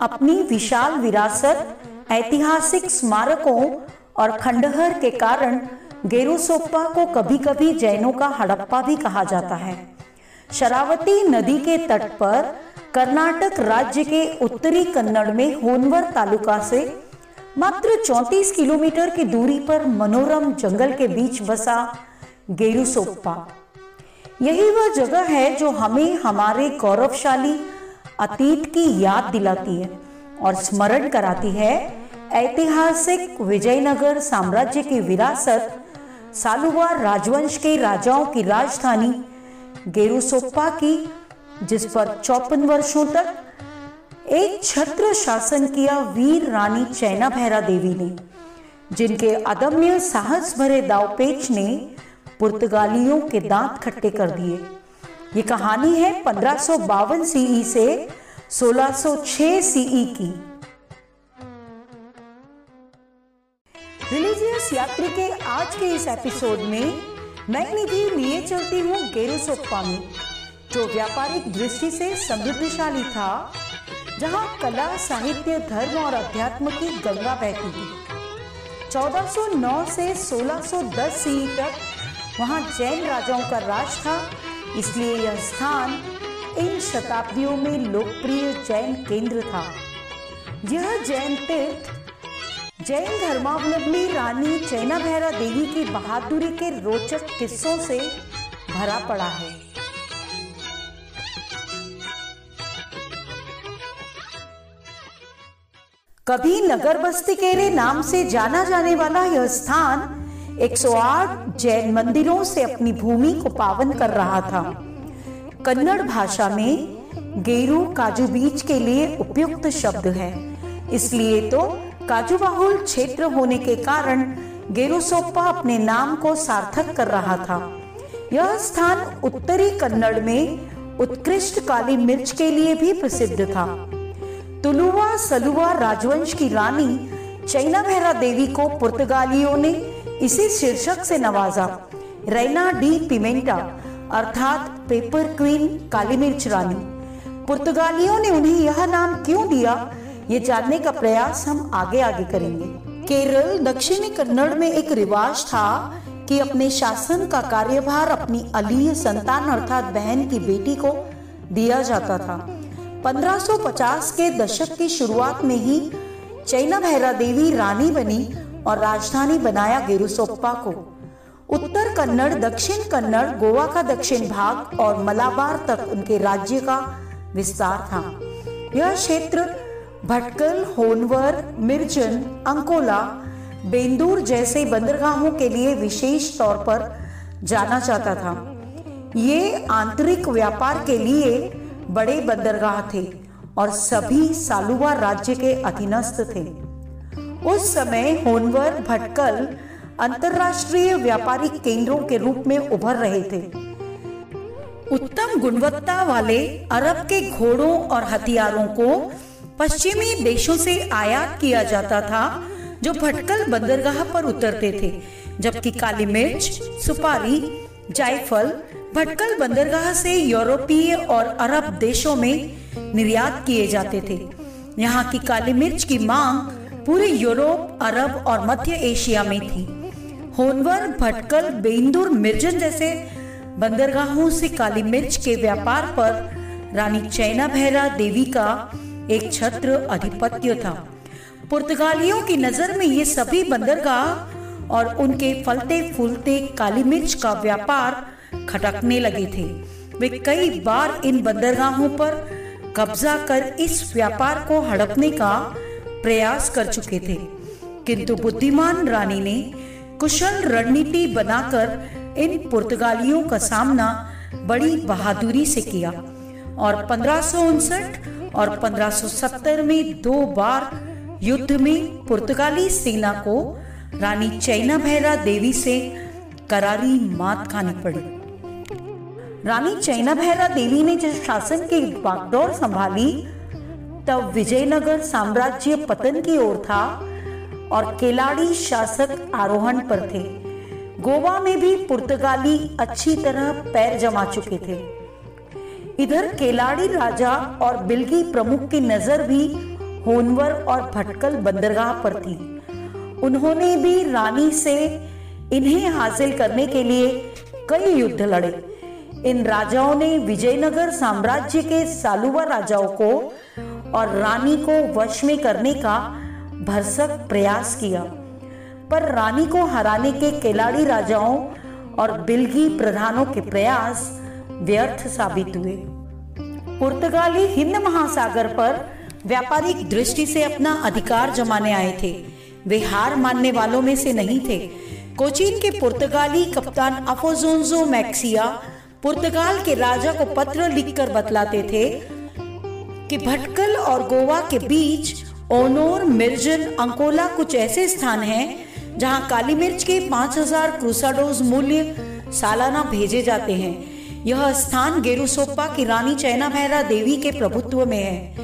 अपनी विशाल विरासत, ऐतिहासिक स्मारकों और खंडहर के कारण गेरुसोप्पा को कभी कभी जैनों का हड़प्पा भी कहा जाता है। शरावती नदी के तट पर कर्नाटक राज्य के उत्तरी कन्नड़ में होनवर तालुका से मात्र 34 किलोमीटर की दूरी पर मनोरम जंगल के बीच बसा गेरुसोप्पा। यही वह जगह है जो हमें हमारे गौरवशाली अतीत की याद दिलाती है और स्मरण कराती है ऐतिहासिक विजयनगर साम्राज्य की विरासत सालुवा राजवंश के राजाओं की राजधानी, गेरुसोप्पा की, जिस पर चौपन वर्षों तक एक छत्र शासन किया वीर रानी चैना भैरा देवी ने, जिनके अदम्य साहस भरे दावपेच ने पुर्तगालियों के दांत खट्टे कर दिए। ये कहानी है पंद्रह सीई से 1606 सीई की। रिलीजियस यात्री के आज के इस एपिसोड में मैं निधि लिए चलती हूँ गेरुसोप्पा में जो व्यापारिक दृष्टि से समृद्धशाली था, जहाँ कला, साहित्य, धर्म और अध्यात्म की गंगा बहती थी। 1409 से 1610 सी तक वहाँ जैन राजाओं का राज था इसलिए यह स्थान इन शताब्दियों में लोकप्रिय जैन केंद्र था। यह जैन तीर्थ, जैन धर्मावलंबी रानी चैना भैरा देवी की बहादुरी के रोचक किस्सों से भरा पड़ा है। कभी नगर बस्ती के नाम से जाना जाने वाला यह स्थान 108 जैन मंदिरों से अपनी भूमि को पावन कर रहा था। कन्नड़ भाषा में गेरू काजू बीज के लिए उपयुक्त शब्द है। इसलिए तो काजू बाहुल क्षेत्र होने के कारण गेरुसोप्पा अपने नाम को सार्थक कर रहा था। यह स्थान उत्तरी कन्नड़ में उत्कृष्ट काली मिर्च के लिए भी प्रसिद्ध था। तुलुवा सलुवा राजवंश की रानी चैना भैरा देवी को पुर्तगालियों ने इसी शीर्षक से नवाजा। रैना डी पिमेंटा, अर्थात पेपर क्वीन काली मिर्च रानी। पुर्तगालियों ने उन्हें यह नाम क्यों दिया? ये जानने का प्रयास हम आगे आगे करेंगे। केरल, दक्षिणी कन्नड़ में एक रिवाज था कि अपने शासन का कार्यभार अपनी अलीय संतान अर्थात बहन की बेटी को दिया जाता था। 1550 के दशक की शुरुआत में ही चैना भैरा देवी रानी बनी और राजधानी बनाया गेरुसोप्पा को। उत्तर कन्नड़, दक्षिण कन्नड़, गोवा का दक्षिण भाग और मलाबार तक उनके राज्य का विस्तार था। यह क्षेत्र भटकल, होनवर, मिर्जन, अंकोला, बेंदूर जैसे बंदरगाहों के लिए विशेष तौर पर जाना जाता था। ये आंतरिक व्यापार के लिए बड़े बंदरगाह थे और सभी सालुवा राज्य के अधीनस्थ थे। उस समय होनवर भटकल अंतरराष्ट्रीय व्यापारिक केंद्रों के रूप में उभर रहे थे। उत्तम गुणवत्ता वाले अरब के घोड़ों और हथियारों को पश्चिमी देशों से आयात किया जाता था, जो भटकल बंदरगाह पर उतरते थे, जबकि काली मिर्च, सुपारी, जायफल भटकल बंदरगाह से यूरोपीय और अरब देशों में निर्यात किए जाते थे। यहाँ की काली मिर्च की मांग पूरे यूरोप, अरब और मध्य एशिया में थी। होनवर, भटकल, बेंदुर, मिर्जन जैसे बंदरगाहों से काली मिर्च के व्यापार पर रानी चैना भैरा देवी का एक छत्र अधिपत्य था। पुर्तगालियों की नज़र में ये सभी बंदरगाह और उनके फलते फूलते काली मिर्च का व्यापार खटकने लगे थे। वे कई बार इन बंदरगाहों पर कब्जा कर इस व्यापार को हड़पने का प्रयास कर चुके थे। किंतु बुद्धिमान रानी ने कुशल रणनीति बनाकर इन पुर्तगालियों का सामना बड़ी बहादुरी से किया और पंद्रह और 1570 में दो बार युद्ध में पुर्तगाली सेना को रानी चैना भैरा देवी से करारी मात खानी पड़ी। रानी चैना भैरा देवी ने जब शासन की बागडोर संभाली तब विजयनगर साम्राज्य पतन की ओर था और केलाड़ी शासक आरोहण पर थे। गोवा में भी पुर्तगाली अच्छी तरह पैर जमा चुके थे। इधर केलाड़ी राजा और बिल्गी प्रमुख की नज़र भी होनवर और भटकल बंदरगाह पर थी। उन्होंने भी रानी से इन्हें हासिल करने के लिए कई युद्ध लड़े। इन राजाओं ने विजयनगर साम्राज्य के सालुवा राजाओं को और रानी को वश में करने का भरसक प्रयास किया। पर रानी को हराने के खिलाड़ी राजाओं और बिल्गी प्रधानों के प्रयास व्यर्थ साबित हुए। पुर्तगाली हिंद महासागर पर व्यापारिक दृष्टि से अपना अधिकार जमाने आए थे। वे हार मानने वालों में से नहीं थे। कोचीन के पुर्तगाली कप्तान अफोजोंजो मैक्सिया पुर्तगाल के राजा को पत्र लिखकर बतलाते थे कि भटकल और गोवा के बीच ओनोर, मिर्जन, अंकोला कुछ ऐसे स्थान हैं जहाँ काली मिर्च के 5000 क्रूसाडोज मूल्य सालाना भेजे जाते हैं। यह स्थान गेरुसोप्पा की रानी चैना भैरा देवी के प्रभुत्व में है।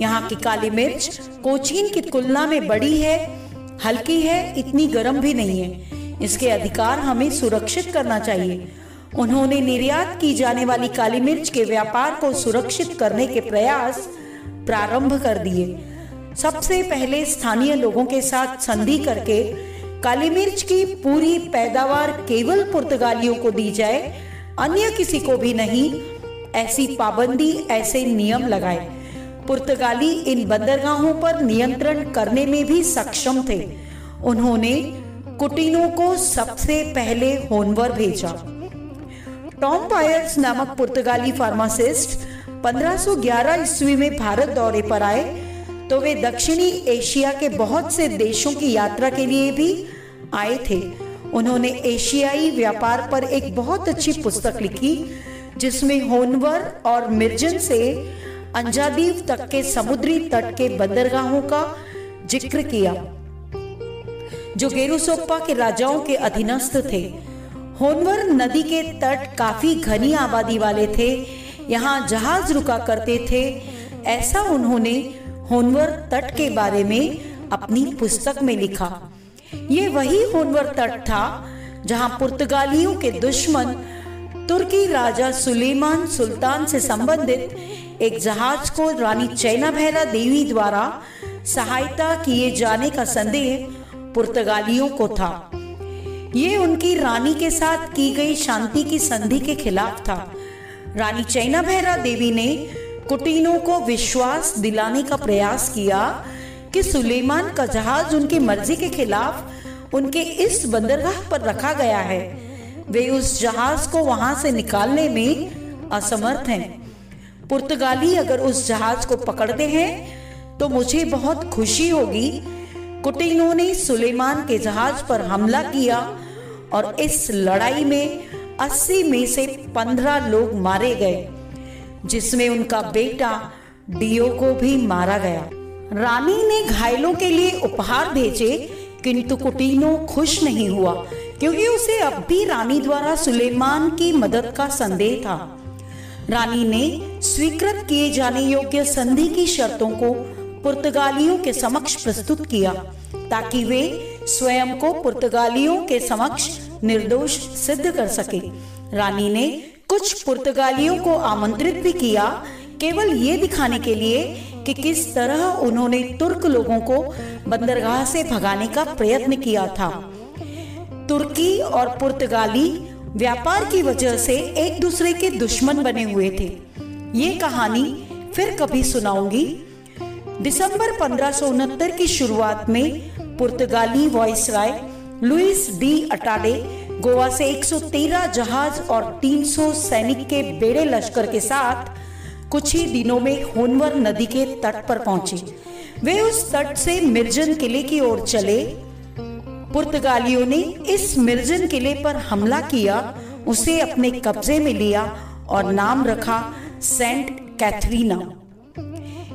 यहाँ की काली मिर्च कोचीन की तुलना में बड़ी है, हल्की है, इतनी गर्म भी नहीं है। इसके अधिकार हमें सुरक्षित करना चाहिए। उन्होंने निर्यात की जाने वाली काली मिर्च के व्यापार को सुरक्षित करने के प्रयास प्रारंभ कर दिए। सबसे पहले स्थानीय लोगों के साथ संधि करके काली मिर्च की पूरी पैदावार केवल पुर्तगालियों को दी जाए, अन्य किसी को भी नहीं, ऐसी पाबंदी, ऐसे नियम लगाए। पुर्तगाली इन बंदरगाहों पर नियंत्रण करने में भी सक्षम थे। उन्होंने कुटिनों को सबसे पहले होनवर भेजा। टॉम पायर्स नामक पुर्तगाली फार्मासिस्ट 1511 ईस्वी में भारत दौरे पर आए तो वे दक्षिणी एशिया के बहुत से देशों की यात्रा के लिए भी आए थे। उन्होंने एशियाई व्यापार पर एक बहुत अच्छी पुस्तक लिखी, जिसमें होनवर और मिर्जन से अंजादीव तक के समुद्री तट के बंदरगाहों का ज़िक्र किया, जो गेरुसोप्पा के राजाओं के अधीनस्थ थे। होनवर नदी के तट काफ़ी घनी आबादी वाले थे। यहाँ जहाज़ रुका करते थे। ऐसा उन्होंने होनवर तट के बारे में अपनी पुस्तक में लिखा। ये वही होनवर तट था जहाँ पुर्तगालियों के दुश्मन तुर्की राजा सुलेमान सुल्तान से संबंधित एक जहाज़ को रानी चैना भैरा देवी द्वारा सहायता किए जाने का संदेह पुर्तगालियों को था। ये उनकी रानी के साथ की गई शांति की संधि के खिलाफ था। रानी चैना भैरा देवी ने कुटीनों को विश्वास दिलाने का प्रयास किया कि सुलेमान का जहाज़ उनकी मर्ज़ी के खिलाफ उनके इस बंदरगाह पर रखा गया है। वे उस जहाज़ को वहाँ से निकालने में असमर्थ हैं। पुर्तगाली अगर उस जहाज़ को पकड़ते हैं तो मुझे बहुत खुशी होगी। कुटिनों ने सुलेमान के जहाज़ पर हमला किया और इस लड़ाई में 80 में से 15 लोग मारे गए, जिसमें उनका बेटा डियो को भी मारा गया। रानी ने घायलों के लिए उपहार भेजे, किंतु कुटिनो खुश नहीं हुआ, क्योंकि उसे अब भी रानी द्वारा सुलेमान की मदद का संदेह था। रानी ने स्वीकृत किए जाने योग्य संधि की शर्तों को पुर्तगालियों के समक्ष प्रस्तुत किया, ताकि वे स्वयं को पुर्तगालियों के समक्ष निर्दोष सिद्ध कर सके। रानी ने कुछ पुर्तगालियों को आमंत्रित भी किया। केवल ये दिखाने के लिए कि किस तरह उन्होंने तुर्क लोगों को बंदरगाह से भगाने का प्रयत्न किया था। तुर्की और पुर्तगाली व्यापार की वजह से एक दूसरे के दुश्मन बने हुए थे। ये कहानी फिर कभी सुनाऊँगी। दिसंबर पंद्रह की शुरुआत में पुर्तगाली viceroy Luis de Ataide Goa से 113 जहाज़ और 300 सैनिक के बेड़े लश्कर के साथ कुछ ही दिनों में होनवर नदी के तट पर पहुँचे। वे उस तट से मिर्जन किले की ओर चले। पुर्तगालियों ने इस मिर्जन किले पर हमला किया, उसे अपने कब्जे में लिया और नाम रखा सेंट कैथरीना।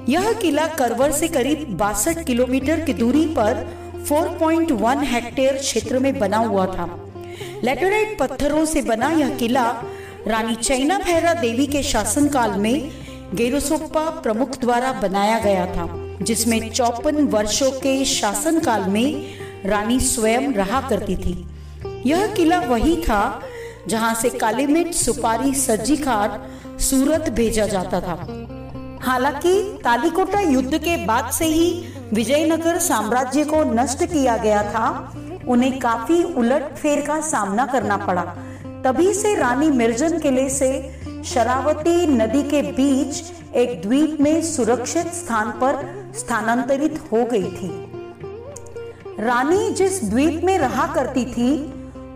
यह किला करवर से करीब बासठ किलोमीटर की दूरी पर 4.1 हेक्टेयर क्षेत्र में बना हुआ था। लेटराइट पत्थरों से बना यह किला रानी चैना भैरा देवी के शासनकाल में गेरुसोप्पा प्रमुख द्वारा बनाया गया था, जिसमें चौपन वर्षों के शासनकाल में रानी स्वयं रहा करती थी। यह किला वही था जहाँ से काली मिर्च सुपारी सज्जी खाट सूरत भेजा जाता था। हालाँकि तालीकोटा युद्ध के बाद से ही विजयनगर साम्राज्य को नष्ट किया गया था। उन्हें काफ़ी उलट फेर का सामना करना पड़ा। तभी से रानी मिर्जन किले से शरावती नदी के बीच एक द्वीप में सुरक्षित स्थान पर स्थानांतरित हो गई थी। रानी जिस द्वीप में रहा करती थी,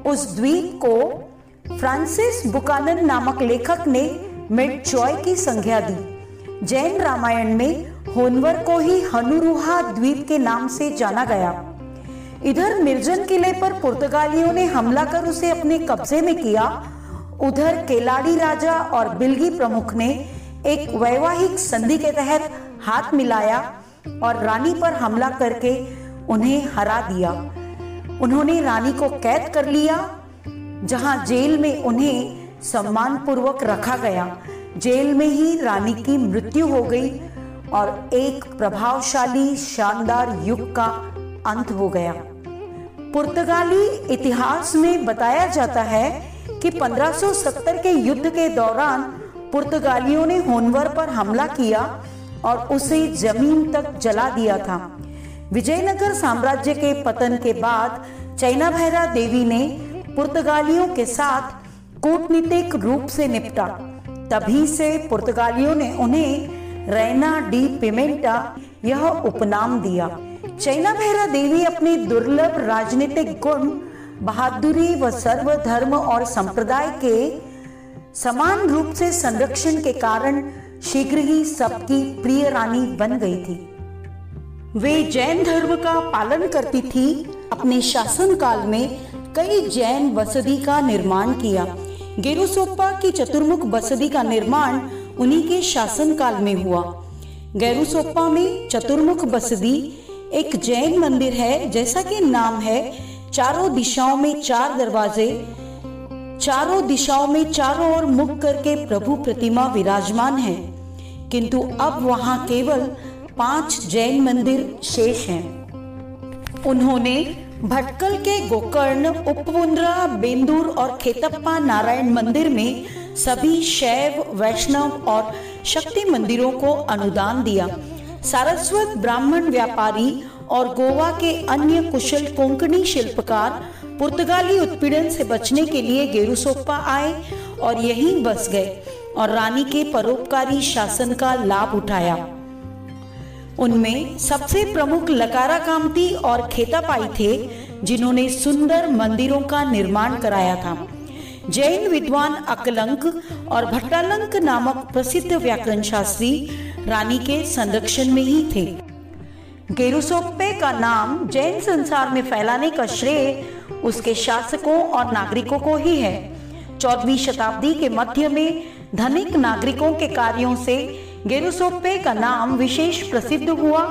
उस द्वीप को फ्रांसिस बुकानन नामक लेखक ने मिड जॉय की संज्ञा दी। जैन रामायण में होनवर को ही हनुरुहा द्वीप के नाम से जाना गया। इधर निर्जन किले पर पुर्तगालियों ने हमला कर उसे अपने कब्जे में किया। उधर केलाड़ी राजा और बिल्गी प्रमुख ने एक वैवाहिक संधि के तहत हाथ मिलाया और रानी पर हमला करके उन्हें हरा दिया। उन्होंने रानी को कैद कर लिया, जहाँ जेल में उन्हें सम्मान पूर्वक रखा गया। जेल में ही रानी की मृत्यु हो गई और एक प्रभावशाली, शानदार युग का अंत हो गया। पुर्तगाली इतिहास में बताया जाता है कि 1570 के युद्ध के दौरान पुर्तगालियों ने होनवर पर हमला किया और उसे ज़मीन तक जला दिया था। विजयनगर साम्राज्य के पतन के बाद चैना भैरा देवी ने पुर्तगालियों के साथ कूटनीतिक रूप से निपटा। तभी से पुर्तगालियों ने उन्हें रैना डी पिमेंटा यह उपनाम दिया। चैना भैरा देवी अपने दुर्लभ राजनीतिक गुण, बहादुरी व सर्वधर्म और संप्रदाय के समान रूप से संरक्षण के कारण शीघ्र ही सबकी प्रिय रानी बन गई थी। वे जैन धर्म का पालन करती थी, अपने शासन काल में कई जैन बसदी का निर्माण किया। गेरुसोप्पा की चतुर्मुख बसदी का निर्माण उन्हीं के शासन काल में हुआ। गेरुसोप्पा में चतुर्मुख बसदी, एक जैन मंदिर है, जैसा कि नाम है। चारों दिशाओं में चार दरवाजे, चारों दिशाओं में चारों ओर मुख करके प्रभु प्रतिमा विराजमान है। किंतु अब वहाँ केवल पाँच जैन मंदिर शेष हैं। उन्होंने भटकल के गोकर्ण उपपुंद्रा बेंदूर और खेतप्पा नारायण मंदिर में सभी शैव, वैष्णव और शक्ति मंदिरों को अनुदान दिया। सारस्वत ब्राह्मण व्यापारी और गोवा के अन्य कुशल कोंकणी शिल्पकार पुर्तगाली उत्पीड़न से बचने के लिए गेरुसोपा आए और यहीं बस गए और रानी के परोपकारी शासन का लाभ उठाया। उनमें सबसे प्रमुख लकारा कामती और खेतापाई थे, जिन्होंने सुंदर मंदिरों का निर्माण कराया था। जैन विद्वान अकलंक और भट्टालंक नामक प्रसिद्ध व्याकरण शास्त्री रानी के संरक्षण में ही थे। गेरुसोप्पे का नाम जैन संसार में फैलाने का श्रेय उसके शासकों और नागरिकों को ही है। चौदहवीं शताब्दी के मध्य में धनिक नागरिकों के कार्यों से गेरुसोप्पे का नाम विशेष प्रसिद्ध हुआ।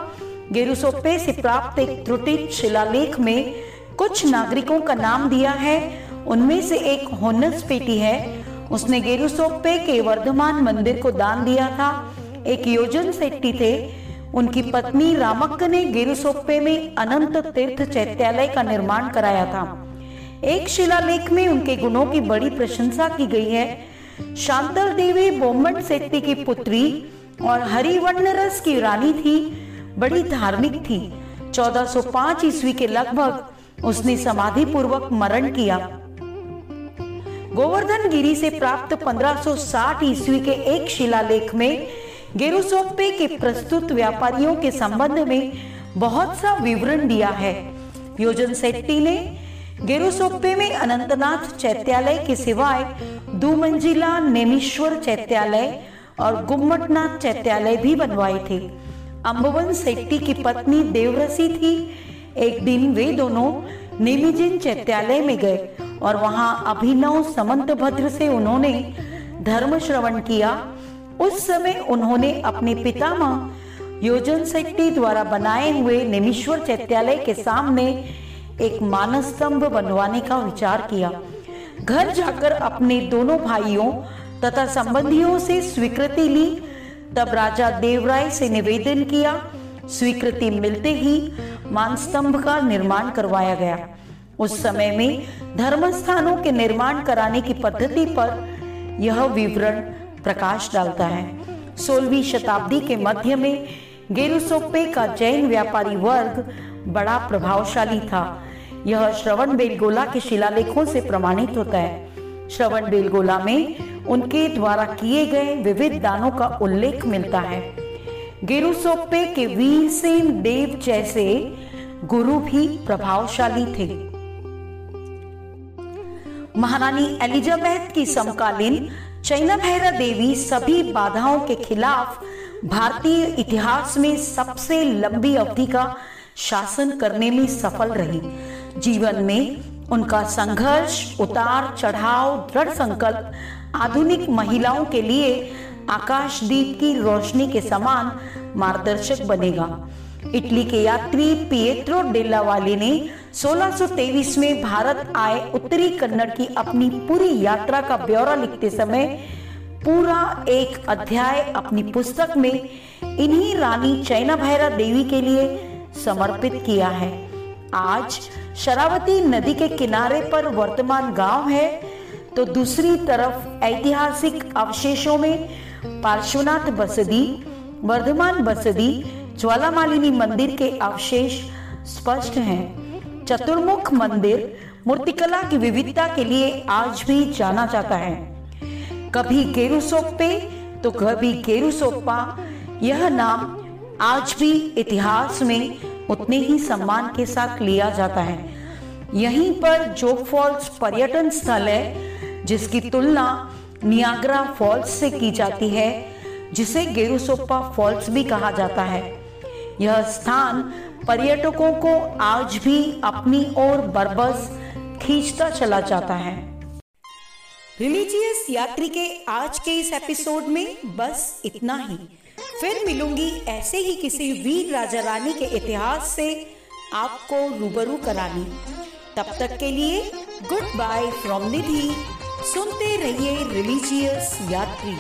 गेरुसोप्पे से प्राप्त एक त्रुटित शिलालेख में कुछ नागरिकों का नाम दिया है उनमें से एक होनस पेटी है। उसने गेरुसोप्पे के वर्धमान मंदिर को दान दिया था। एक योजन सेट्टी थे। उनकी पत्नी रामक्क ने गेरुसोप्पे में अनंत तीर्थ चैत्यालय का निर्माण कराया था। एक शिलालेख में उनके गुणों की बड़ी प्रशंसा की गई है। शांतल देवी बोम्मट सेट्टी की पुत्री और हरिवर्ण रस की रानी थी। बड़ी धार्मिक थी। 1405 ईस्वी के लगभग उसने समाधि पूर्वक मरण किया। गोवर्धन गिरी से प्राप्त 1560 ईस्वी के एक शिलालेख में गेरुसोप्पे के प्रस्तुत व्यापारियों के संबंध में बहुत सा विवरण दिया है। योजन सेट्टी ने गेरुसोप्पे में अनंतनाथ चैत्यालय के सिवाय दो मंजिला नेमीश्वर चैत्यालय और गुम्मटनाथ चैत्यालय भी बनवाए थे। अम्बवन सेट्टी की पत्नी देवरसी थी। एक दिन वे दोनों नेमिजिन चैत्यालय में गए। और वहाँ अभिनव समंत भद्र से उन्होंने धर्म श्रवण किया। उस समय उन्होंने अपने पितामह योजन शेट्टी द्वारा बनाए हुए निमीश्वर चैत्यालय के सामने एक मानस स्तंभ बनवाने का विचार किया। घर जाकर अपने दोनों भाइयों तथा संबंधियों से स्वीकृति ली। तब राजा देवराय से निवेदन किया, स्वीकृति मिलते ही मानस्तंभ का निर्माण करवाया गया। उस समय में धर्म स्थानों के निर्माण कराने की पद्धति पर यह विवरण प्रकाश डालता है। सोलहवीं शताब्दी के मध्य में गेरुसोप्पे का जैन व्यापारी वर्ग बड़ा प्रभावशाली था। यह श्रवण बेलगोला के शिलालेखों से प्रमाणित होता है। श्रवण बेलगोला में उनके द्वारा किए गए विविध दानों का उल्लेख मिलता है। गेरुसोपे के वीर सेन देव जैसे गुरु भी प्रभावशाली थे। महारानी एलिजाबेथ की समकालीन चैना भैरा देवी सभी बाधाओं के खिलाफ भारतीय इतिहास में सबसे लंबी अवधि का शासन करने में सफल रही। जीवन में उनका संघर्ष, उतार चढ़ाव, दृढ़ संकल्प, आधुनिक महिलाओं के लिए आकाशदीप की रोशनी के समान मार्गदर्शक बनेगा। इटली के यात्री पिएट्रो डेला वाले ने 1623 में भारत आए उत्तरी कन्नड़ की अपनी पूरी यात्रा का ब्यौरा लिखते समय पूरा एक अध्याय अपनी पुस्तक में इन्हीं रानी चैना भैरा देवी के लिए समर्पित किया है। आज शरावती नदी के किनारे पर वर्तमान गाँव है तो दूसरी तरफ़ ऐतिहासिक अवशेषों में पार्श्वनाथ बसदी, वर्धमान बसदी, ज्वालामालिनी मंदिर के अवशेष स्पष्ट हैं। चतुर्मुख मंदिर मूर्तिकला की विविधता के लिए आज भी जाना जाता है। कभी गेरुसोप्पे तो कभी गेरुसोप्पा यह नाम आज भी इतिहास में उतने ही सम्मान के साथ लिया जाता है। यहीं पर जोग फॉल्स पर्यटन स्थल है, जिसकी तुलना नियाग्रा फॉल्स से की जाती है, जिसे गेरुसोप्पा फॉल्स भी कहा जाता है। यह स्थान पर्यटकों को आज भी अपनी ओर बरबस खींचता चला जाता है। रिलीजियस यात्री के आज के इस एपिसोड में बस इतना ही। फिर मिलूँगी ऐसे ही किसी वीर राजा रानी के इतिहास से आपको रूबरू करानी। तब तक के लिए गुड बाय फ्रॉम निधि। सुनते रहिए रिलीजियस यात्री।